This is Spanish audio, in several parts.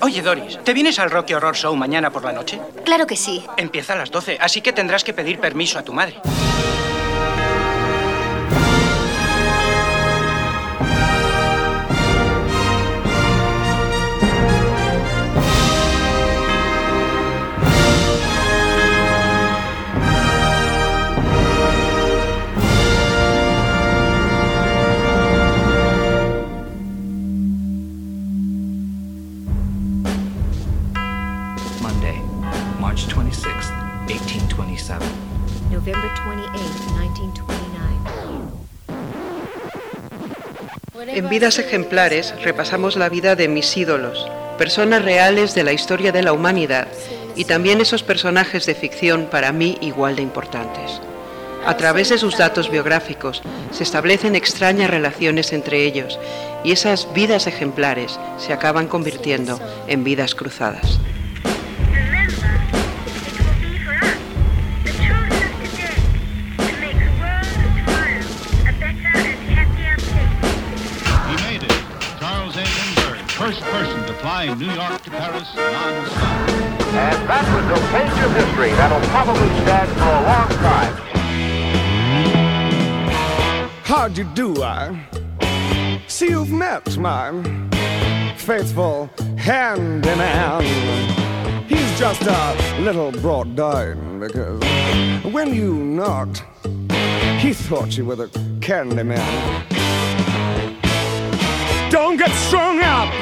Oye, Doris, ¿te vienes al Rocky Horror Show mañana por la noche? Claro que sí. Empieza a las 12, así que tendrás que pedir permiso a tu madre. Vidas Ejemplares repasamos la vida de mis ídolos, personas reales de la historia de la humanidad y también esos personajes de ficción para mí igual de importantes. A través de sus datos biográficos se establecen extrañas relaciones entre ellos y esas vidas ejemplares se acaban convirtiendo en vidas cruzadas. Person to fly New York to Paris non-stop. And that was a page of history that'll probably stand for a long time. How'd you do, I? See, you've met my faithful handyman. He's just a little brought down because when you knocked, he thought you were the candy man. Don't get strung up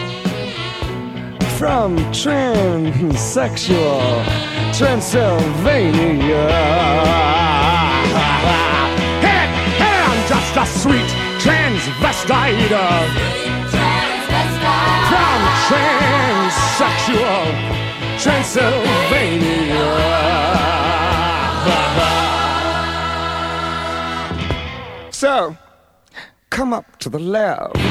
from transsexual Transylvania. Hey, hey, I'm just a sweet transvestite from transsexual Transylvania. So, come up to the lab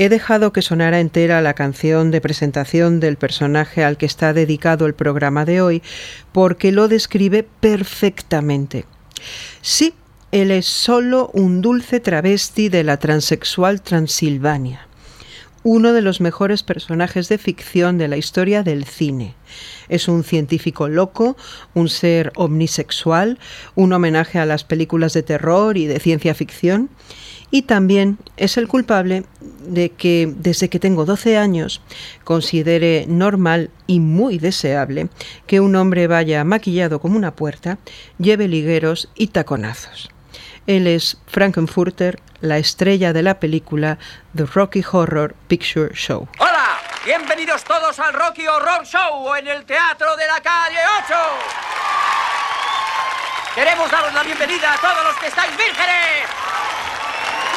He dejado que sonara entera la canción de presentación del personaje al que está dedicado el programa de hoy porque lo describe perfectamente. Sí, él es solo un dulce travesti de la transexual Transilvania. Uno de los mejores personajes de ficción de la historia del cine. Es un científico loco, un ser omnisexual, un homenaje a las películas de terror y de ciencia ficción, y también es el culpable de que desde que tengo 12 años considere normal y muy deseable que un hombre vaya maquillado como una puerta, lleve ligueros y taconazos. Él es Frankenfurter, la estrella de la película The Rocky Horror Picture Show. ¡Hola! Bienvenidos todos al Rocky Horror Show en el Teatro de la Calle 8. Queremos daros la bienvenida a todos los que estáis vírgenes.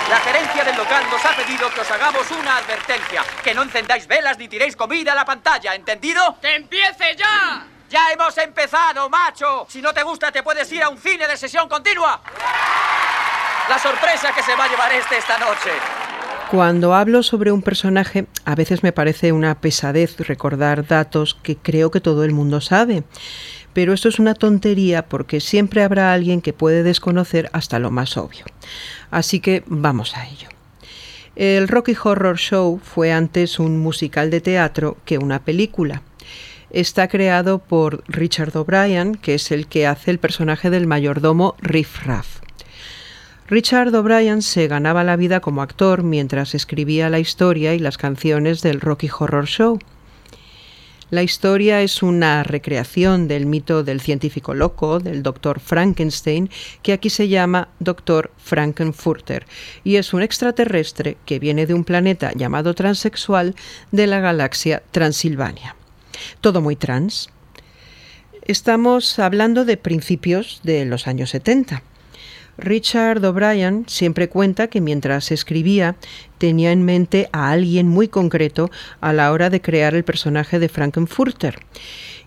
La gerencia del local nos ha pedido que os hagamos una advertencia. Que no encendáis velas ni tiréis comida a la pantalla, ¿entendido? ¡Que empiece ya! ¡Ya hemos empezado, macho! Si no te gusta, te puedes ir a un cine de sesión continua. La sorpresa que se va a llevar este esta noche. Cuando hablo sobre un personaje, a veces me parece una pesadez recordar datos que creo que todo el mundo sabe. Pero esto es una tontería porque siempre habrá alguien que puede desconocer hasta lo más obvio. Así que vamos a ello. El Rocky Horror Show fue antes un musical de teatro que una película. Está creado por Richard O'Brien, que es el que hace el personaje del mayordomo Riff Raff. Richard O'Brien se ganaba la vida como actor mientras escribía la historia y las canciones del Rocky Horror Show. La historia es una recreación del mito del científico loco, del doctor Frankenstein, que aquí se llama Doctor Frankenfurter, y es un extraterrestre que viene de un planeta llamado transexual de la galaxia Transilvania. Todo muy trans. Estamos hablando de principios de los años 70. Richard O'Brien siempre cuenta que mientras escribía tenía en mente a alguien muy concreto a la hora de crear el personaje de Frankenfurter.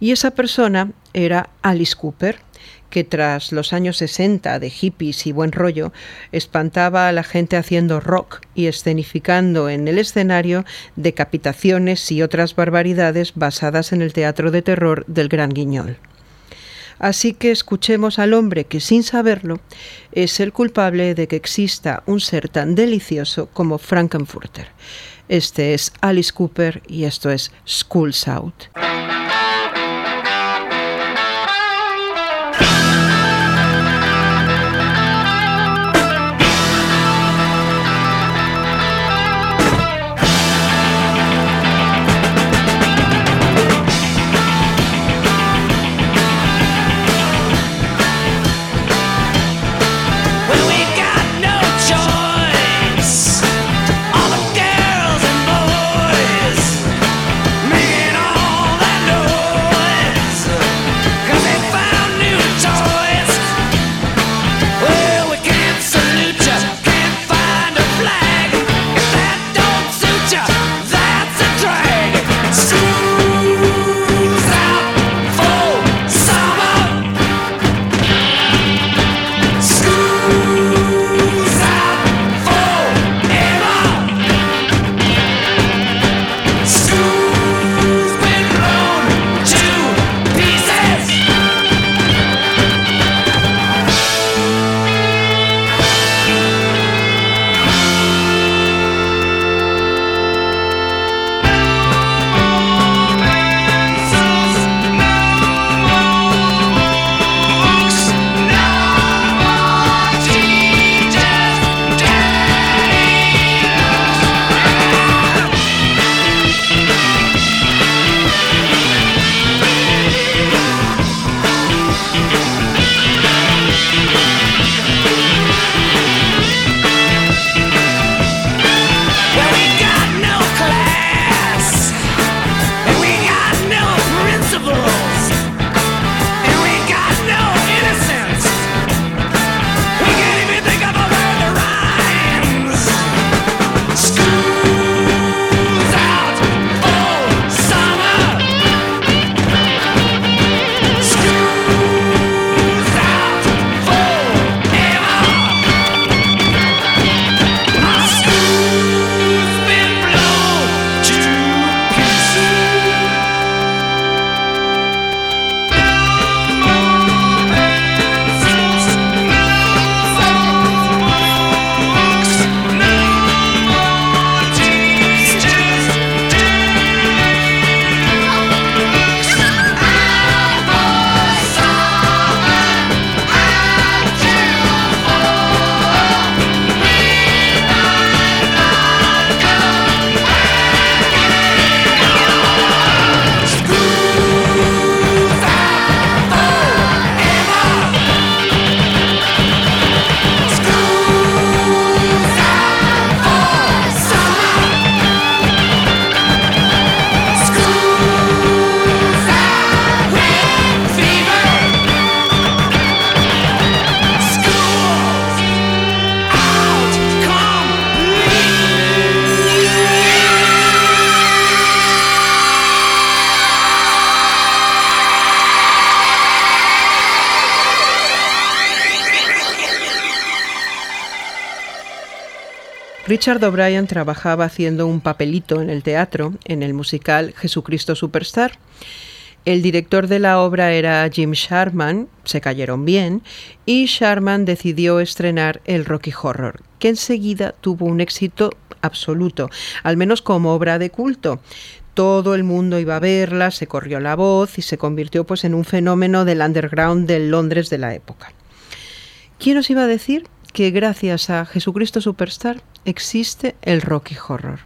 Y esa persona era Alice Cooper, que tras los años 60 de hippies y buen rollo, espantaba a la gente haciendo rock y escenificando en el escenario decapitaciones y otras barbaridades basadas en el teatro de terror del Gran Guiñol. Así que escuchemos al hombre que sin saberlo es el culpable de que exista un ser tan delicioso como Frankenfurter. Este es Alice Cooper y esto es Schools Out. Richard O'Brien trabajaba haciendo un papelito en el teatro, en el musical Jesucristo Superstar. El director de la obra era Jim Sharman, se cayeron bien, y Sharman decidió estrenar el Rocky Horror, que enseguida tuvo un éxito absoluto, al menos como obra de culto. Todo el mundo iba a verla, se corrió la voz y se convirtió pues en un fenómeno del underground del Londres de la época. ¿Quién os iba a decir que gracias a Jesucristo Superstar existe el Rocky Horror?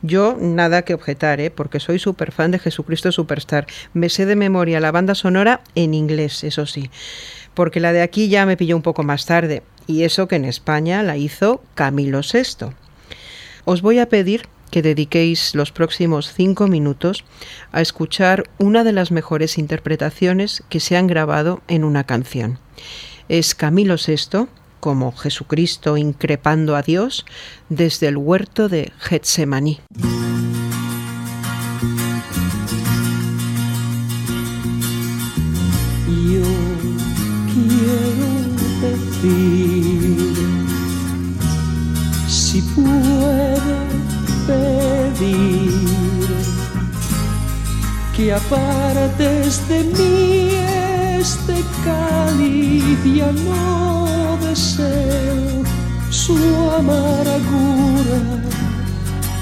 Yo nada que objetar, ¿eh? porque soy súper fan de Jesucristo Superstar. Me sé de memoria la banda sonora en inglés, eso sí, porque la de aquí ya me pilló un poco más tarde, y eso que en España la hizo Camilo VI. Os voy a pedir que dediquéis los próximos cinco minutos a escuchar una de las mejores interpretaciones que se han grabado en una canción. Es Camilo VI como Jesucristo increpando a Dios desde el huerto de Getsemaní. Yo quiero decir, si puede pedir que apartes de mí este cáliz ya no deseo su amargura.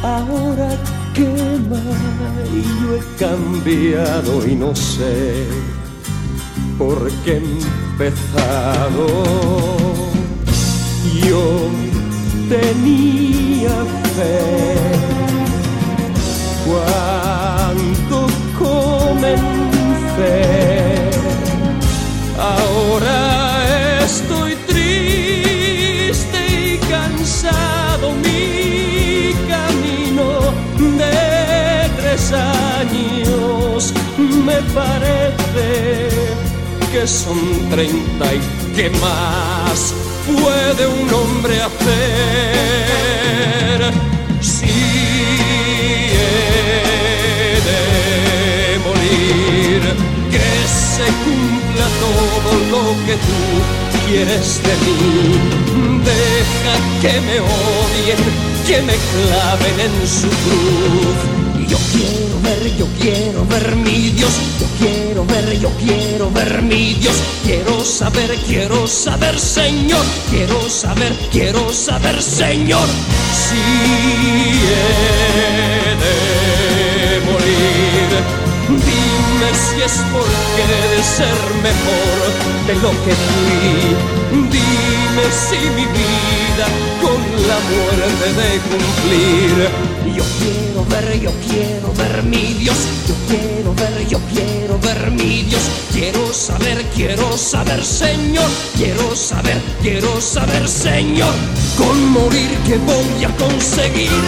Ahora quema y yo he cambiado y no sé por qué empezado. Yo tenía fe. Cuando comencé Ahora años me parece que son treinta y que más puede un hombre hacer si he de morir que se cumpla todo lo que tú quieres de mí. Deja que me odien, que me claven en su cruz. Yo quiero ver, yo quiero ver mi Dios, yo quiero ver, yo quiero ver mi Dios. Quiero saber, quiero saber, Señor, quiero saber, quiero saber, Señor, si he de morir. Dime si es porque he de ser mejor de lo que fui. Dime si mi vida con la muerte de cumplir. Quiero ver, yo quiero ver mi Dios. Yo quiero ver, yo quiero ver mi Dios. Quiero saber, quiero saber, Señor. Quiero saber, quiero saber, Señor. Con morir que voy a conseguir.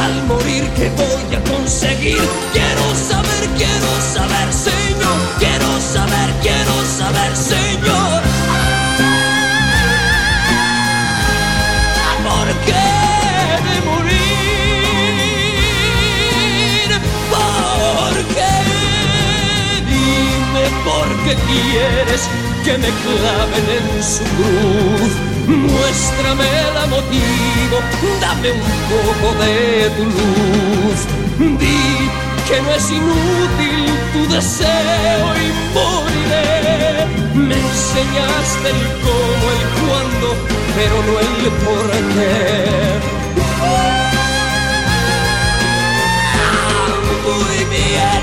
Al morir que voy a conseguir. Quiero saber, quiero saber, Señor. Quiero saber, quiero saber, Señor. Dime por qué quieres que me claven en su cruz. Muéstrame la motivo, dame un poco de tu luz. Di que no es inútil tu deseo y moriré. Me enseñaste el cómo, el cuándo, pero no el por qué. Muy bien,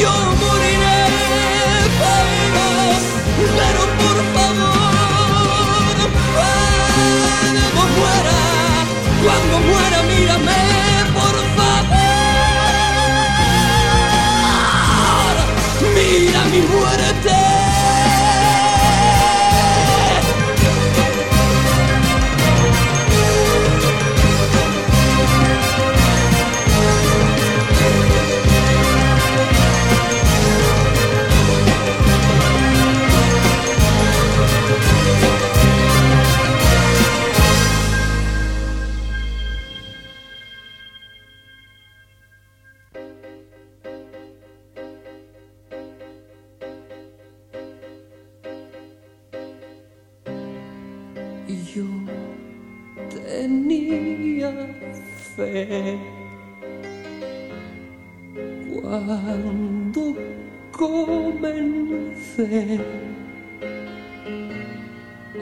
yo moriré, pero por favor, cuando muera, cuando muera, mírame, por favor, mira mi muerte. Tenía fe. Cuando comencé,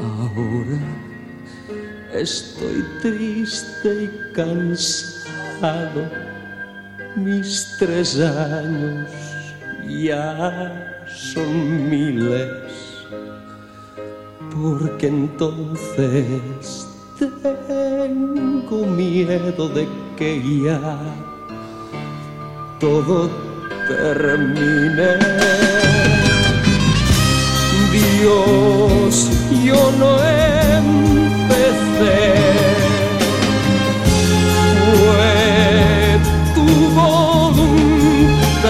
ahora estoy triste y cansado. Mis tres años ya son miles, porque entonces miedo de que ya todo termine. Dios, yo no empecé. Fue tu voluntad.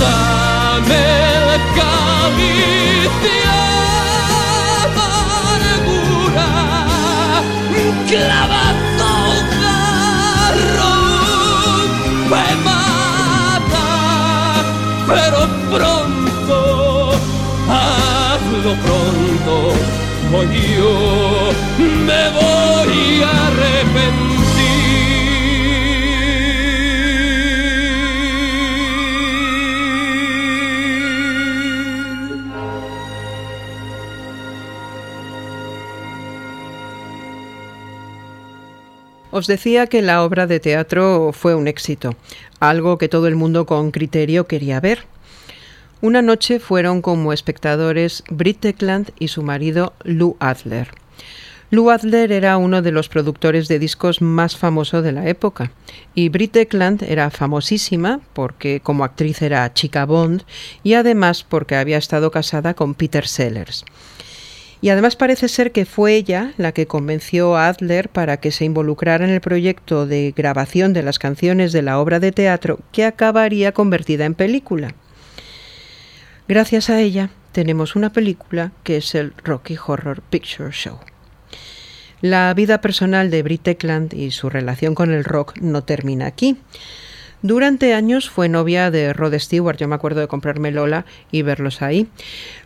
Dame el cáliz clavado garro, me mata, pero pronto, hazlo pronto, o yo me voy a Os decía que la obra de teatro fue un éxito, algo que todo el mundo con criterio quería ver. Una noche fueron como espectadores Britt Eklund y su marido Lou Adler. Lou Adler era uno de los productores de discos más famosos de la época y Britt Eklund era famosísima porque como actriz era chica Bond y además porque había estado casada con Peter Sellers. Y además parece ser que fue ella la que convenció a Adler para que se involucrara en el proyecto de grabación de las canciones de la obra de teatro que acabaría convertida en película. Gracias a ella tenemos una película que es el Rocky Horror Picture Show. La vida personal de Britt Eklund y su relación con el rock no termina aquí. Durante años fue novia de Rod Stewart, yo me acuerdo de comprarme Lola y verlos ahí.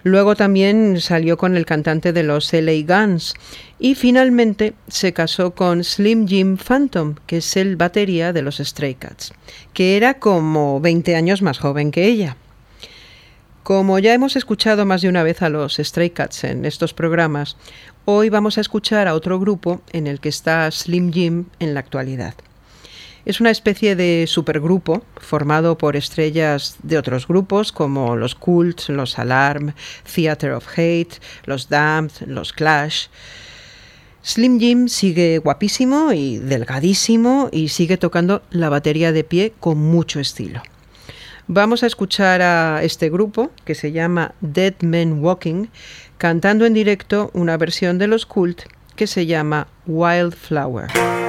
Luego también salió con el cantante de los LA Guns y finalmente se casó con Slim Jim Phantom, que es el batería de los Stray Cats, que era como 20 años más joven que ella. Como ya hemos escuchado más de una vez a los Stray Cats en estos programas, hoy vamos a escuchar a otro grupo en el que está Slim Jim en la actualidad. Es una especie de supergrupo formado por estrellas de otros grupos como los Cult, los Alarm, Theater of Hate, los Damned, los Clash. Slim Jim sigue guapísimo y delgadísimo y sigue tocando la batería de pie con mucho estilo. Vamos a escuchar a este grupo que se llama Dead Men Walking cantando en directo una versión de los Cult que se llama Wildflower.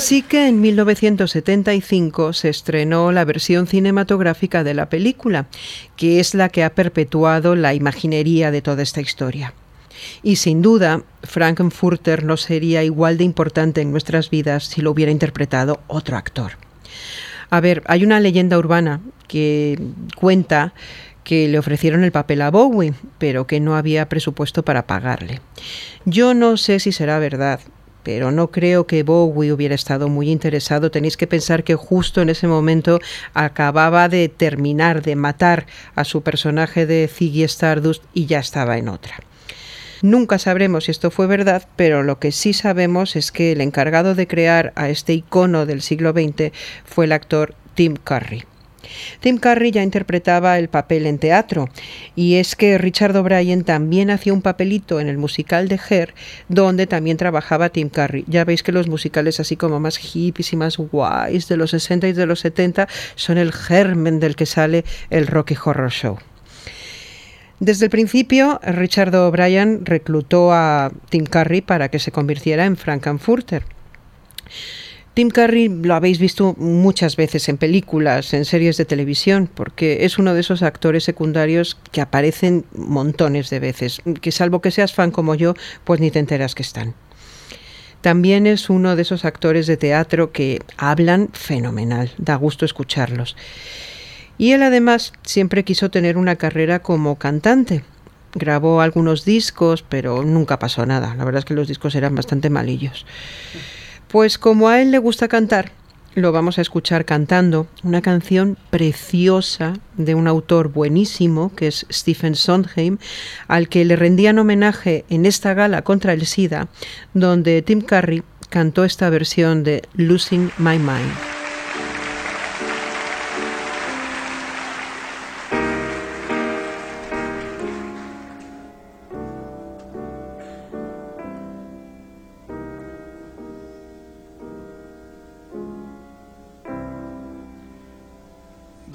Así que en 1975 se estrenó la versión cinematográfica de la película, que es la que ha perpetuado la imaginería de toda esta historia. Y sin duda, Frankenfurter no sería igual de importante en nuestras vidas si lo hubiera interpretado otro actor. A ver, hay una leyenda urbana que cuenta que le ofrecieron el papel a Bowie, pero que no había presupuesto para pagarle. Yo no sé si será verdad, pero no creo que Bowie hubiera estado muy interesado. Tenéis que pensar que justo en ese momento acababa de terminar de matar a su personaje de Ziggy Stardust y ya estaba en otra. Nunca sabremos si esto fue verdad, pero lo que sí sabemos es que el encargado de crear a este icono del siglo XX fue el actor Tim Curry. Tim Curry ya interpretaba el papel en teatro, y es que Richard O'Brien también hacía un papelito en el musical de Her, donde también trabajaba Tim Curry. Ya veis que los musicales así como más hippies y más guays de los 60 y de los 70 son el germen del que sale el Rocky Horror Show. Desde el principio, Richard O'Brien reclutó a Tim Curry para que se convirtiera en Frankenfurter. Tim Curry lo habéis visto muchas veces en películas, en series de televisión, porque es uno de esos actores secundarios que aparecen montones de veces, que salvo que seas fan como yo, pues ni te enteras que están. También es uno de esos actores de teatro que hablan fenomenal, da gusto escucharlos. Y él además siempre quiso tener una carrera como cantante. Grabó algunos discos, pero nunca pasó nada. La verdad es que los discos eran bastante malillos. Pues como a él le gusta cantar, lo vamos a escuchar cantando una canción preciosa de un autor buenísimo, que es Stephen Sondheim, al que le rendían homenaje en esta gala contra el SIDA, donde Tim Curry cantó esta versión de Losing My Mind.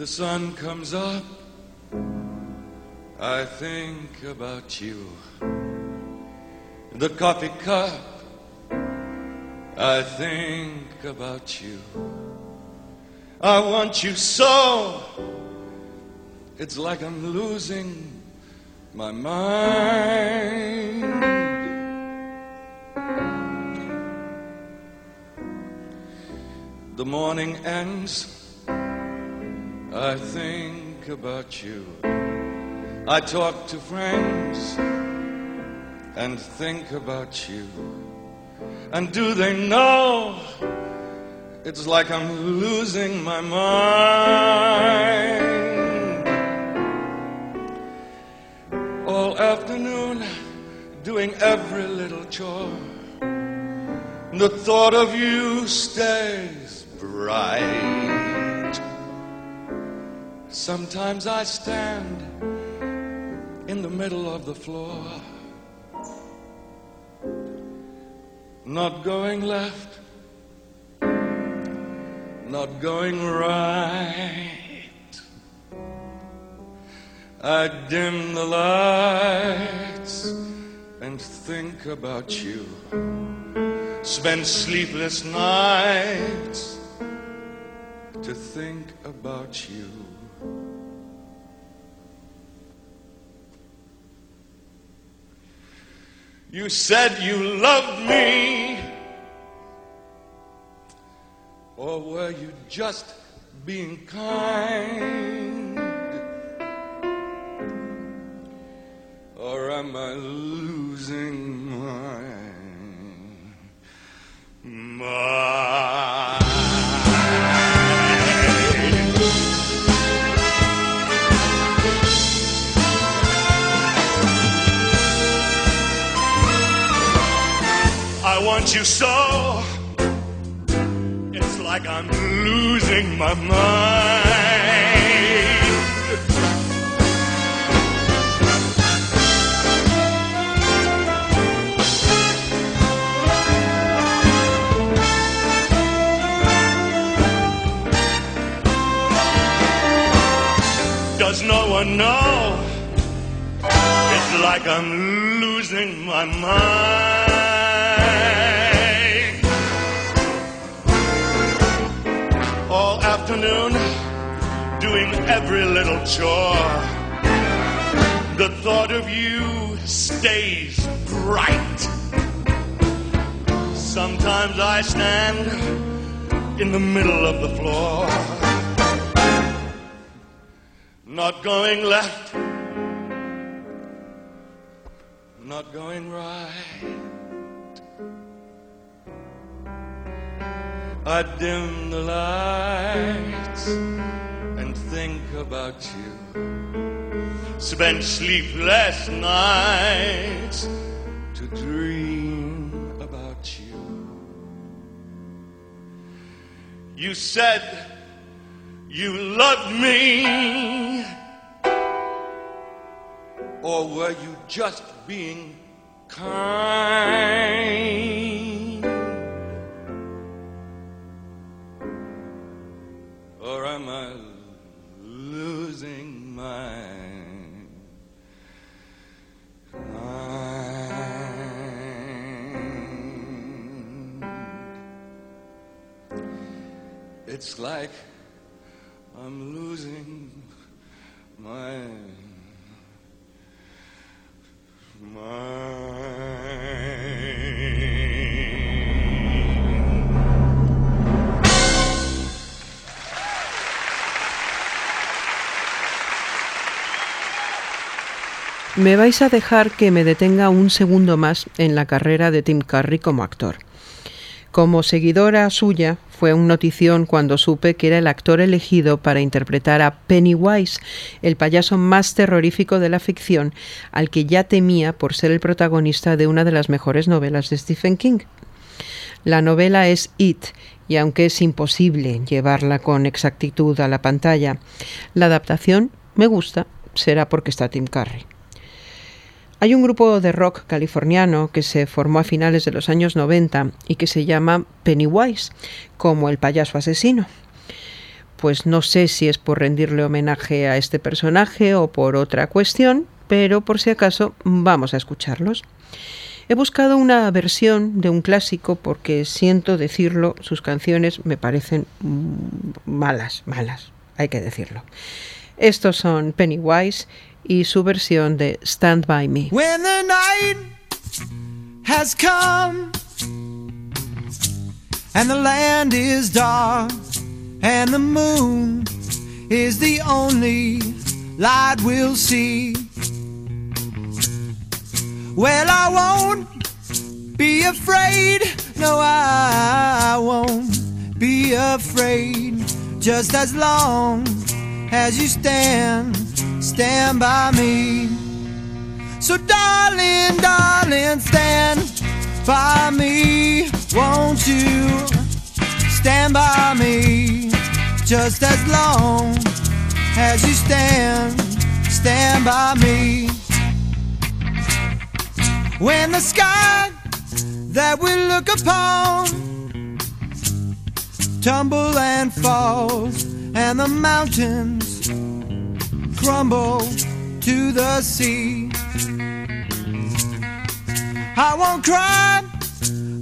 The sun comes up, I think about you. The coffee cup, I think about you. I want you so, it's like I'm losing my mind. The morning ends. I think about you. I talk to friends and think about you. And do they know it's like I'm losing my mind? All afternoon, doing every little chore. The thought of you stays bright. Sometimes I stand in the middle of the floor, not going left, not going right. I dim the lights and think about you, spend sleepless nights to think about you. You said you loved me. Or were you just being kind? Or am I losing my mind? You so. It's like I'm losing my mind. Does no one know? It's like I'm losing my mind. Afternoon, doing every little chore, the thought of you stays bright. Sometimes I stand in the middle of the floor, not going left, not going right. I dim the lights and think about you. Spend sleepless nights to dream about you. You said you loved me, or were you just being kind? Am I losing my mind? It's like I'm losing my mind. Me vais a dejar que me detenga un segundo más en la carrera de Tim Curry como actor. Como seguidora suya, fue un notición cuando supe que era el actor elegido para interpretar a Pennywise, el payaso más terrorífico de la ficción, al que ya temía por ser el protagonista de una de las mejores novelas de Stephen King. La novela es It, y aunque es imposible llevarla con exactitud a la pantalla, la adaptación me gusta, será porque está Tim Curry. Hay un grupo de rock californiano que se formó a finales de los años 90 y que se llama Pennywise, como el payaso asesino. Pues no sé si es por rendirle homenaje a este personaje o por otra cuestión, pero por si acaso vamos a escucharlos. He buscado una versión de un clásico porque siento decirlo, sus canciones me parecen malas, malas, hay que decirlo. Estos son Pennywise y su versión de Stand By Me. When the night has come and the land is dark and the moon is the only light we'll see. Well, I won't be afraid. No, I won't be afraid. Just as long as you stand stand by me. So, darling, darling, stand by me. Won't you stand by me? Just as long as you stand, stand by me. When the sky that we look upon tumble and falls, and the mountains crumble to the sea. I won't cry,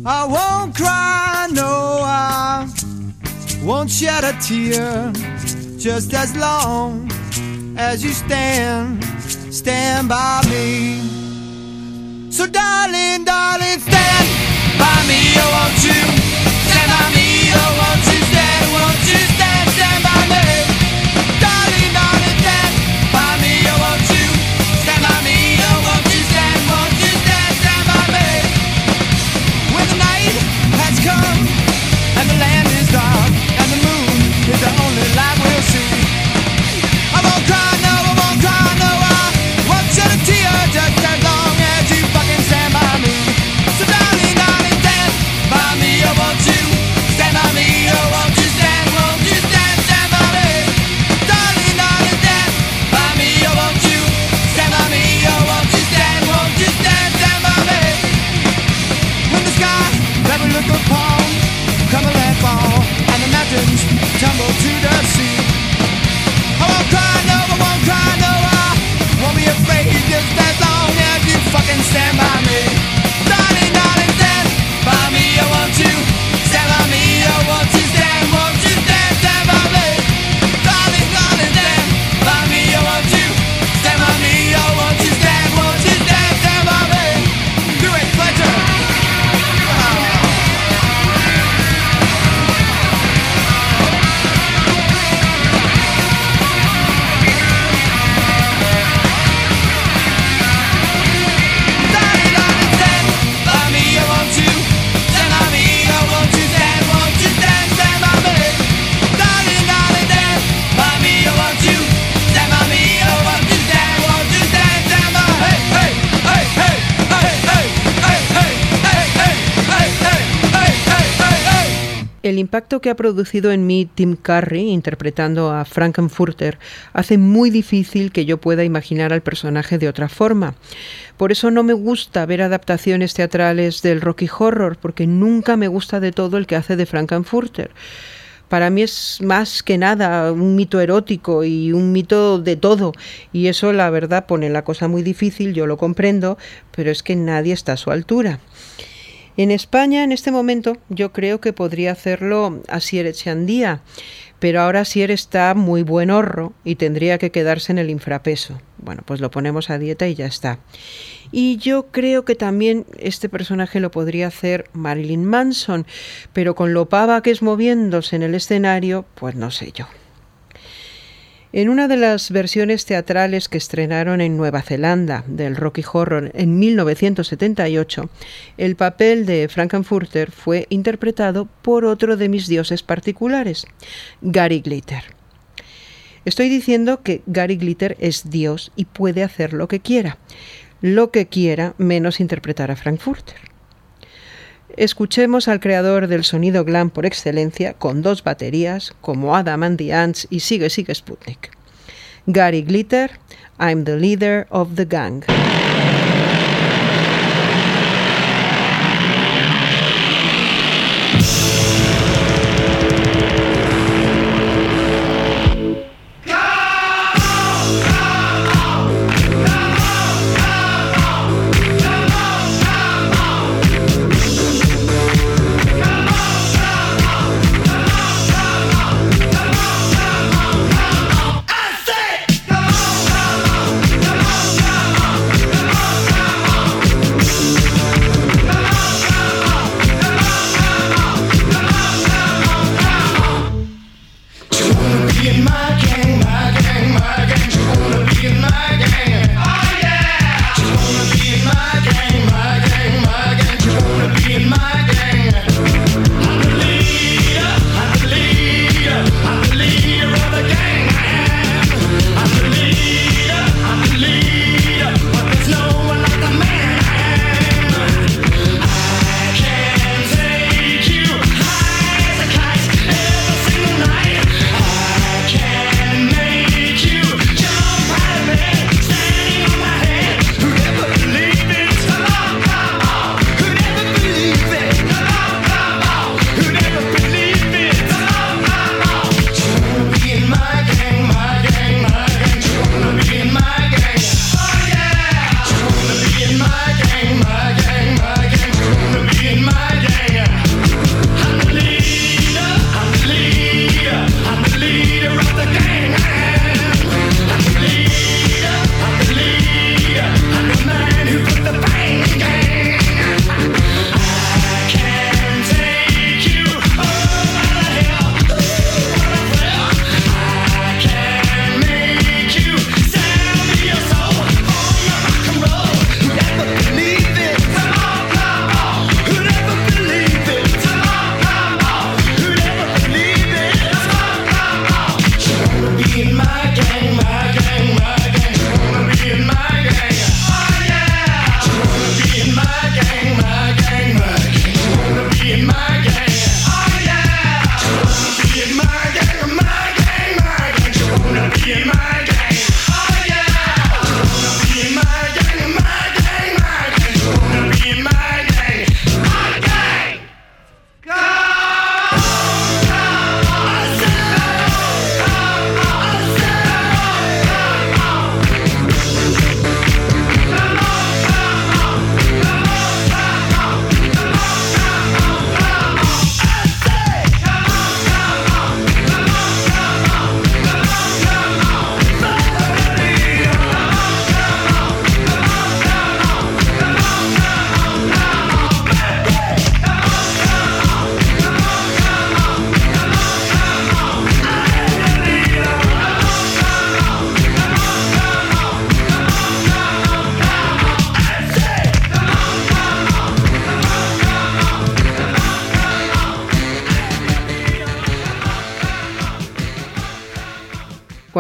I won't cry, no, I won't shed a tear. Just as long as you stand, stand by me. So, darling, darling, stand by me, oh, won't you? Stand by me, oh, won't you stand, impacto que ha producido en mí Tim Curry interpretando a Frankenfurter hace muy difícil que yo pueda imaginar al personaje de otra forma. Por eso no me gusta ver adaptaciones teatrales del Rocky Horror, porque nunca me gusta de todo el que hace de Frankenfurter para mí es más que nada un mito erótico y un mito de todo. Y eso la verdad pone la cosa muy difícil, yo lo comprendo, pero es que nadie está a su altura. En España, en este momento, yo creo que podría hacerlo Asier Echandía, pero ahora Asier está muy buen horro y tendría que quedarse en el infrapeso. Bueno, pues lo ponemos a dieta y ya está. Y yo creo que también este personaje lo podría hacer Marilyn Manson, pero con lo pava que es moviéndose en el escenario, pues no sé yo. En una de las versiones teatrales que estrenaron en Nueva Zelanda del Rocky Horror en 1978, el papel de Frankenfurter fue interpretado por otro de mis dioses particulares, Gary Glitter. Estoy diciendo que Gary Glitter es Dios y puede hacer lo que quiera, lo que quiera menos interpretar a Frankfurter. Escuchemos al creador del sonido glam por excelencia, con dos baterías, como Adam and the Ants y Sigue Sigue Sputnik. Gary Glitter, I'm the leader of the gang.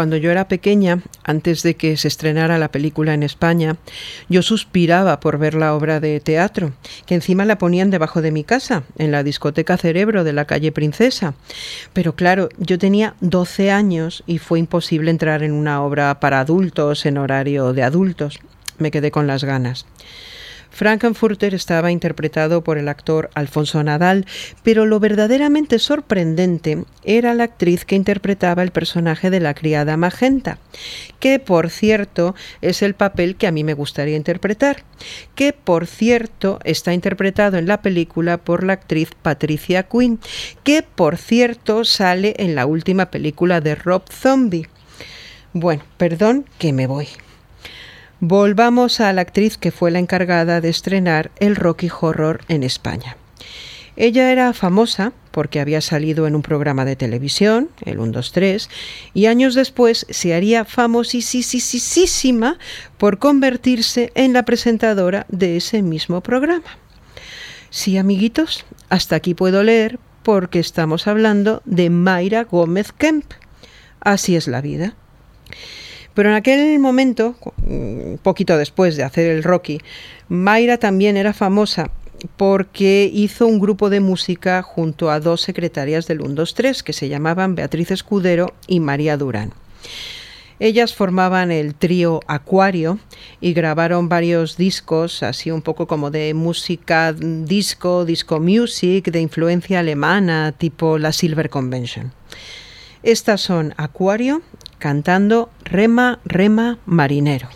Cuando yo era pequeña, antes de que se estrenara la película en España, yo suspiraba por ver la obra de teatro, que encima la ponían debajo de mi casa, en la discoteca Cerebro de la calle Princesa. Pero claro, yo tenía 12 años y fue imposible entrar en una obra para adultos en horario de adultos. Me quedé con las ganas. Frankenfurter estaba interpretado por el actor Alfonso Nadal, pero lo verdaderamente sorprendente era la actriz que interpretaba el personaje de la criada Magenta, que por cierto es el papel que a mí me gustaría interpretar, que por cierto está interpretado en la película por la actriz Patricia Quinn, que por cierto sale en la última película de Rob Zombie. Bueno, perdón que me voy. Volvamos a la actriz que fue la encargada de estrenar el Rocky Horror en España. Ella era famosa porque había salido en un programa de televisión, el 123, y años después se haría famosísima por convertirse en la presentadora de ese mismo programa. Sí, amiguitos, hasta aquí puedo leer porque estamos hablando de Mayra Gómez Kemp. Así es la vida. Pero en aquel momento, un poquito después de hacer el Rocky, Mayra también era famosa porque hizo un grupo de música junto a dos secretarias del 123 que se llamaban Beatriz Escudero y María Durán. Ellas formaban el trío Acuario y grabaron varios discos, así un poco como de música disco, disco music, de influencia alemana, tipo la Silver Convention. Estas son Acuario cantando Rema, Rema, Marinero.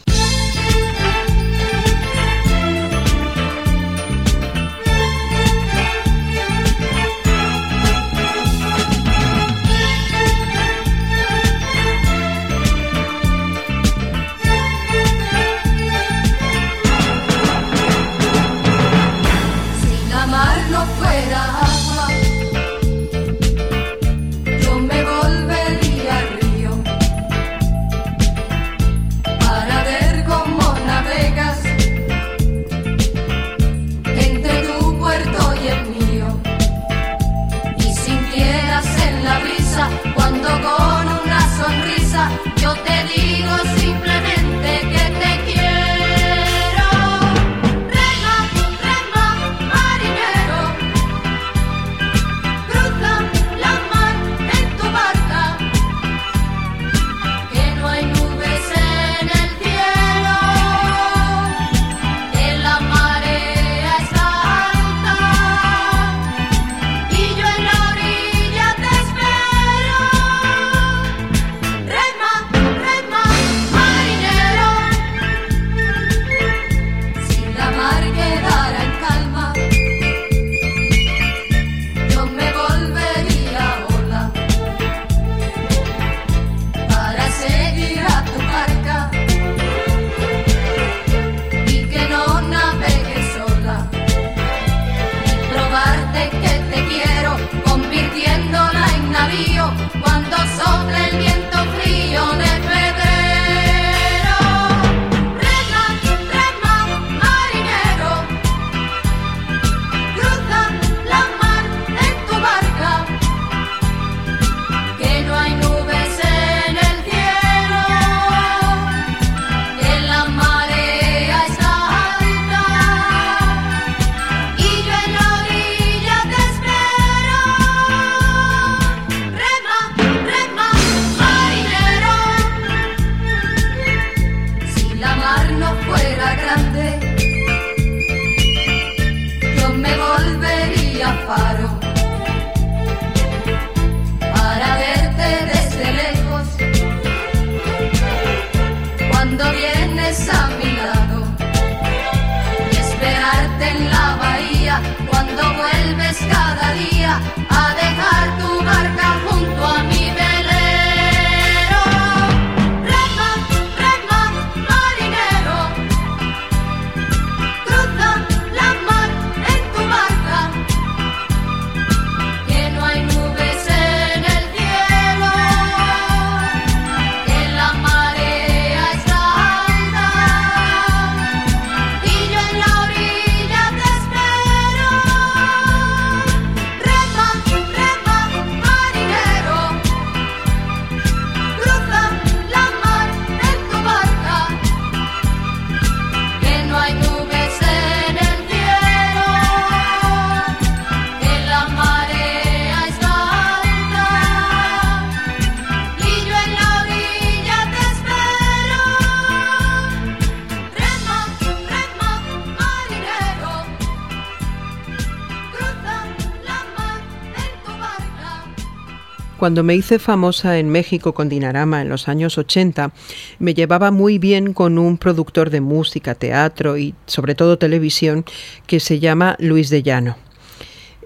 Cuando me hice famosa en México con Dinarama en los años 80, me llevaba muy bien con un productor de música, teatro y sobre todo televisión que se llama Luis de Llano.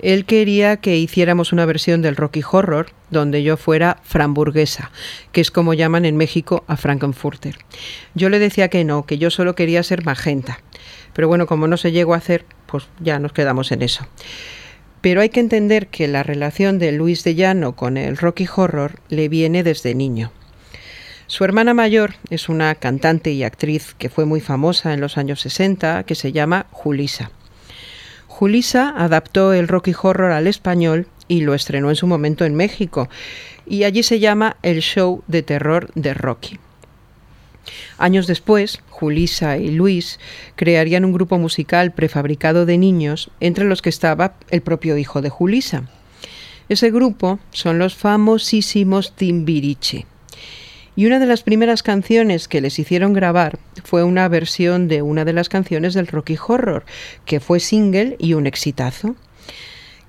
Él quería que hiciéramos una versión del Rocky Horror donde yo fuera framburguesa, que es como llaman en México a Frankenfurter. Yo le decía que no, que yo solo quería ser magenta. Pero bueno, como no se llegó a hacer, pues ya nos quedamos en eso. Pero hay que entender que la relación de Luis de Llano con el Rocky Horror le viene desde niño. Su hermana mayor es una cantante y actriz que fue muy famosa en los años 60, que se llama Julisa. Julisa adaptó el Rocky Horror al español y lo estrenó en su momento en México, y allí se llama El Show de Terror de Rocky. Años después, Julisa y Luis crearían un grupo musical prefabricado de niños, entre los que estaba el propio hijo de Julisa. Ese grupo son los famosísimos Timbiriche. Y una de las primeras canciones que les hicieron grabar fue una versión de una de las canciones del Rocky Horror, que fue single y un exitazo.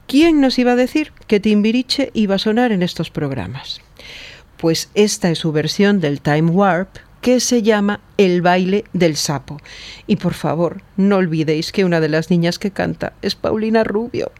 ¿Quién nos iba a decir que Timbiriche iba a sonar en estos programas? Pues esta es su versión del Time Warp, que se llama El baile del sapo. Y por favor, no olvidéis que una de las niñas que canta es Paulina Rubio.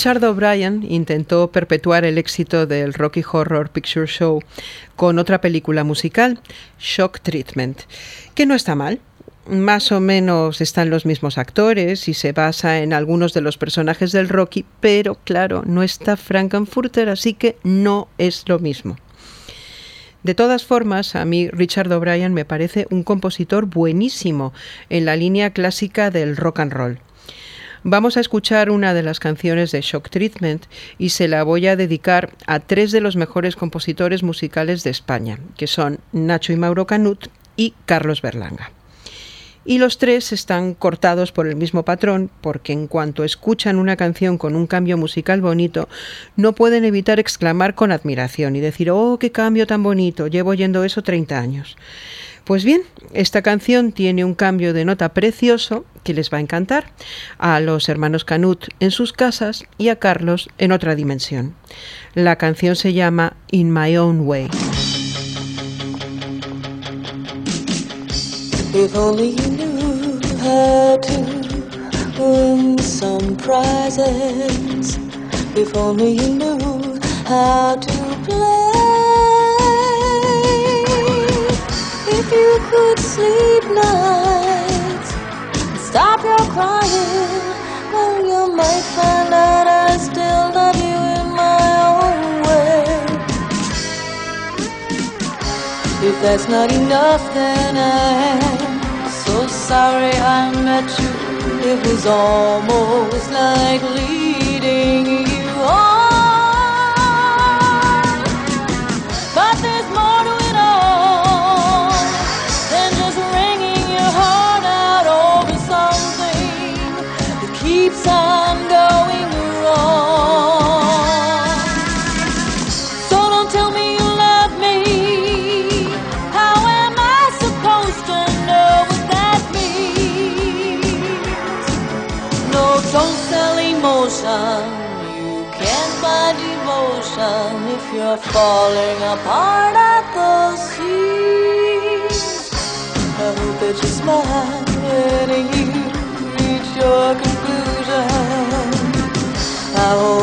Richard O'Brien intentó perpetuar el éxito del Rocky Horror Picture Show con otra película musical, Shock Treatment, que no está mal. Más o menos están los mismos actores y se basa en algunos de los personajes del Rocky, pero claro, no está Frankenfurter, así que no es lo mismo. De todas formas, a mí Richard O'Brien me parece un compositor buenísimo en la línea clásica del rock and roll. Vamos a escuchar una de las canciones de Shock Treatment y se la voy a dedicar a tres de los mejores compositores musicales de España, que son Nacho y Mauro Canut y Carlos Berlanga. Y los tres están cortados por el mismo patrón porque en cuanto escuchan una canción con un cambio musical bonito, no pueden evitar exclamar con admiración y decir, oh, qué cambio tan bonito, llevo oyendo eso 30 años. Pues bien, esta canción tiene un cambio de nota precioso que les va a encantar a los hermanos Canut en sus casas y a Carlos en otra dimensión. La canción se llama In My Own Way. If only you knew how to win some prizes. If only you knew how to play. You could sleep nights stop your crying, well, you might find out I still love you in my own way. If that's not enough, then I'm so sorry I met you. It was almost like you're falling apart at the seams. I hope that you smile when you reach your conclusion. I hope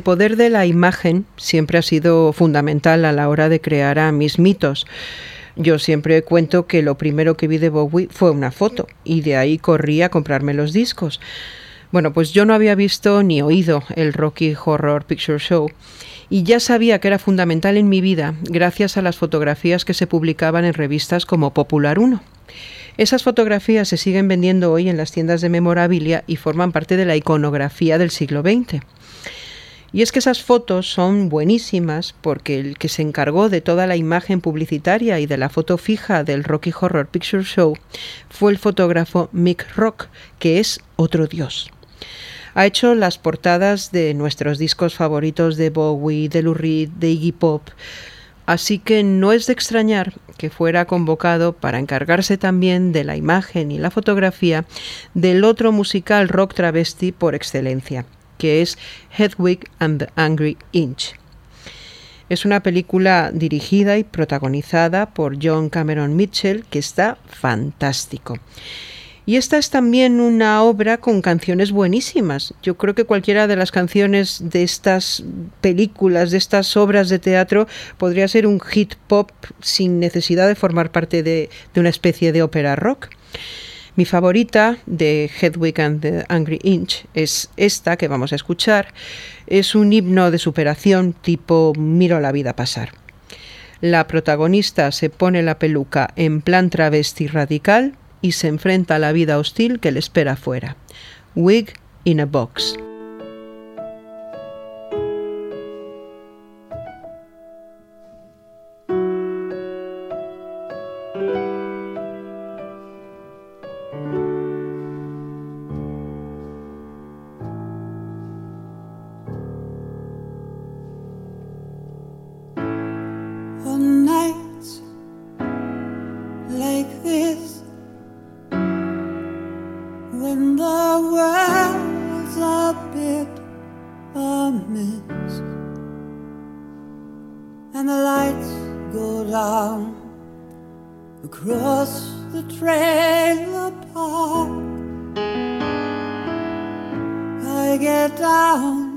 El poder de la imagen siempre ha sido fundamental a la hora de crear a mis mitos. Yo siempre cuento que lo primero que vi de Bowie fue una foto y de ahí corrí a comprarme los discos. Bueno, pues yo no había visto ni oído el Rocky Horror Picture Show y ya sabía que era fundamental en mi vida gracias a las fotografías que se publicaban en revistas como Popular 1. Esas fotografías se siguen vendiendo hoy en las tiendas de memorabilia y forman parte de la iconografía del siglo XX. Y es que esas fotos son buenísimas porque el que se encargó de toda la imagen publicitaria y de la foto fija del Rocky Horror Picture Show fue el fotógrafo Mick Rock, que es otro dios. Ha hecho las portadas de nuestros discos favoritos de Bowie, de Lou Reed, de Iggy Pop, así que no es de extrañar que fuera convocado para encargarse también de la imagen y la fotografía del otro musical rock travesti por excelencia, que es Hedwig and the Angry Inch. Es una película dirigida y protagonizada por John Cameron Mitchell que está fantástico. Y esta es también una obra con canciones buenísimas. Yo creo que cualquiera de las canciones de estas películas, de estas obras de teatro, podría ser un hit pop sin necesidad de formar parte de, de una especie de ópera rock. Mi favorita de Hedwig and the Angry Inch es esta que vamos a escuchar. Es un himno de superación tipo miro la vida pasar. La protagonista se pone la peluca en plan travesti radical y se enfrenta a la vida hostil que le espera afuera. Wig in a box. across the trailer park. I get down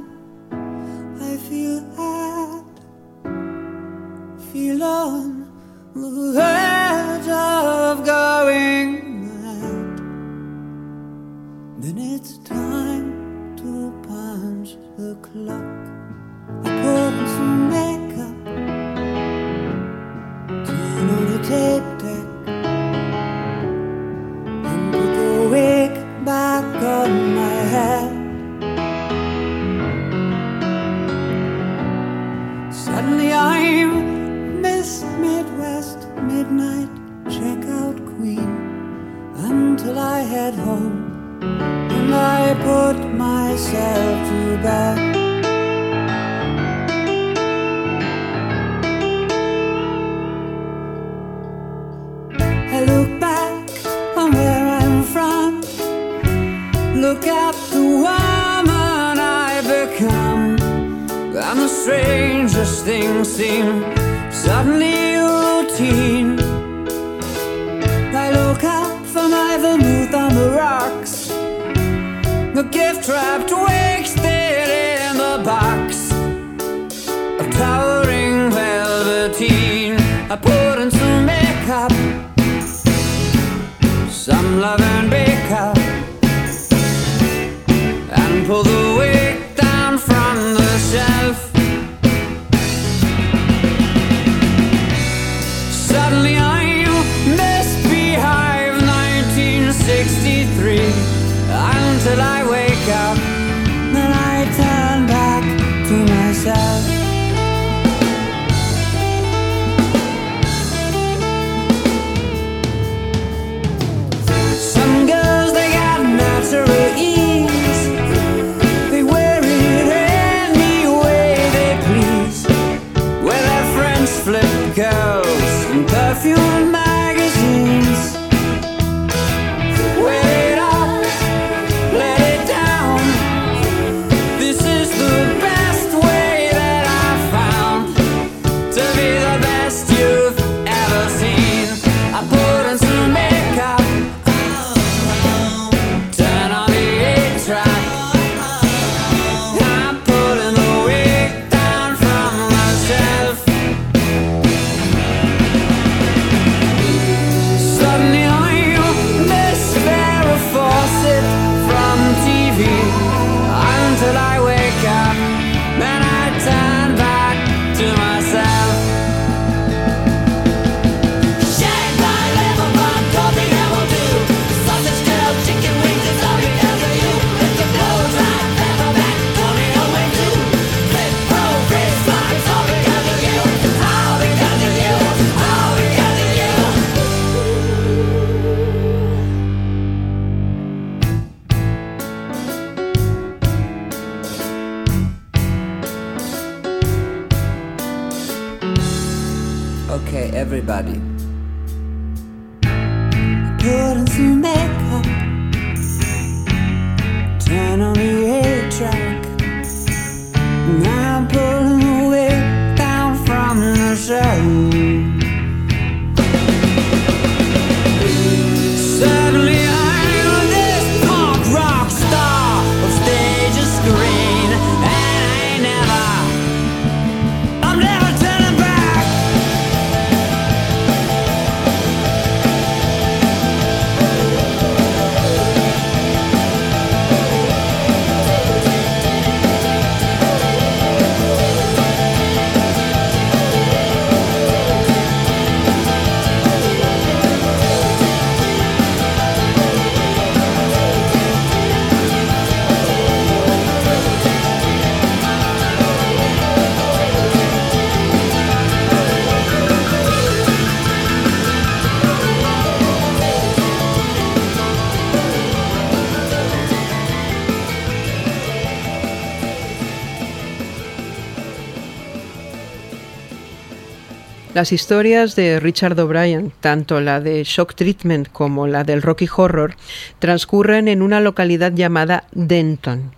Las historias de Richard O'Brien, tanto la de Shock Treatment como la del Rocky Horror, transcurren en una localidad llamada Denton.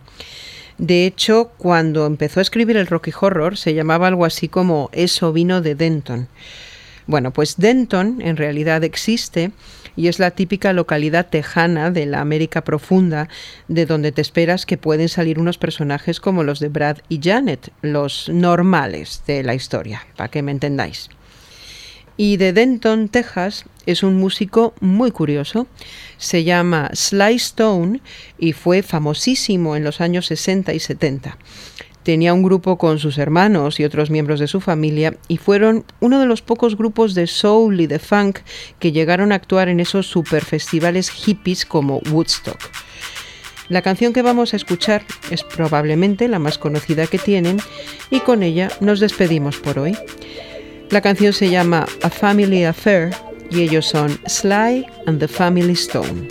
De hecho, cuando empezó a escribir el Rocky Horror, se llamaba algo así como Eso vino de Denton. Bueno, pues Denton en realidad existe y es la típica localidad tejana de la América profunda, de donde te esperas que pueden salir unos personajes como los de Brad y Janet, los normales de la historia, para que me entendáis. Y de Denton, Texas, es un músico muy curioso. Se llama Sly Stone y fue famosísimo en los años 60 y 70 tenía un grupo con sus hermanos y otros miembros de su familia y fueron uno de los pocos grupos de soul y de funk que llegaron a actuar en esos super festivales hippies como Woodstock. La canción que vamos a escuchar es probablemente la más conocida que tienen y con ella nos despedimos por hoy. La canción se llama A Family Affair y ellos son Sly and the Family Stone.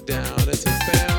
Down. It's a family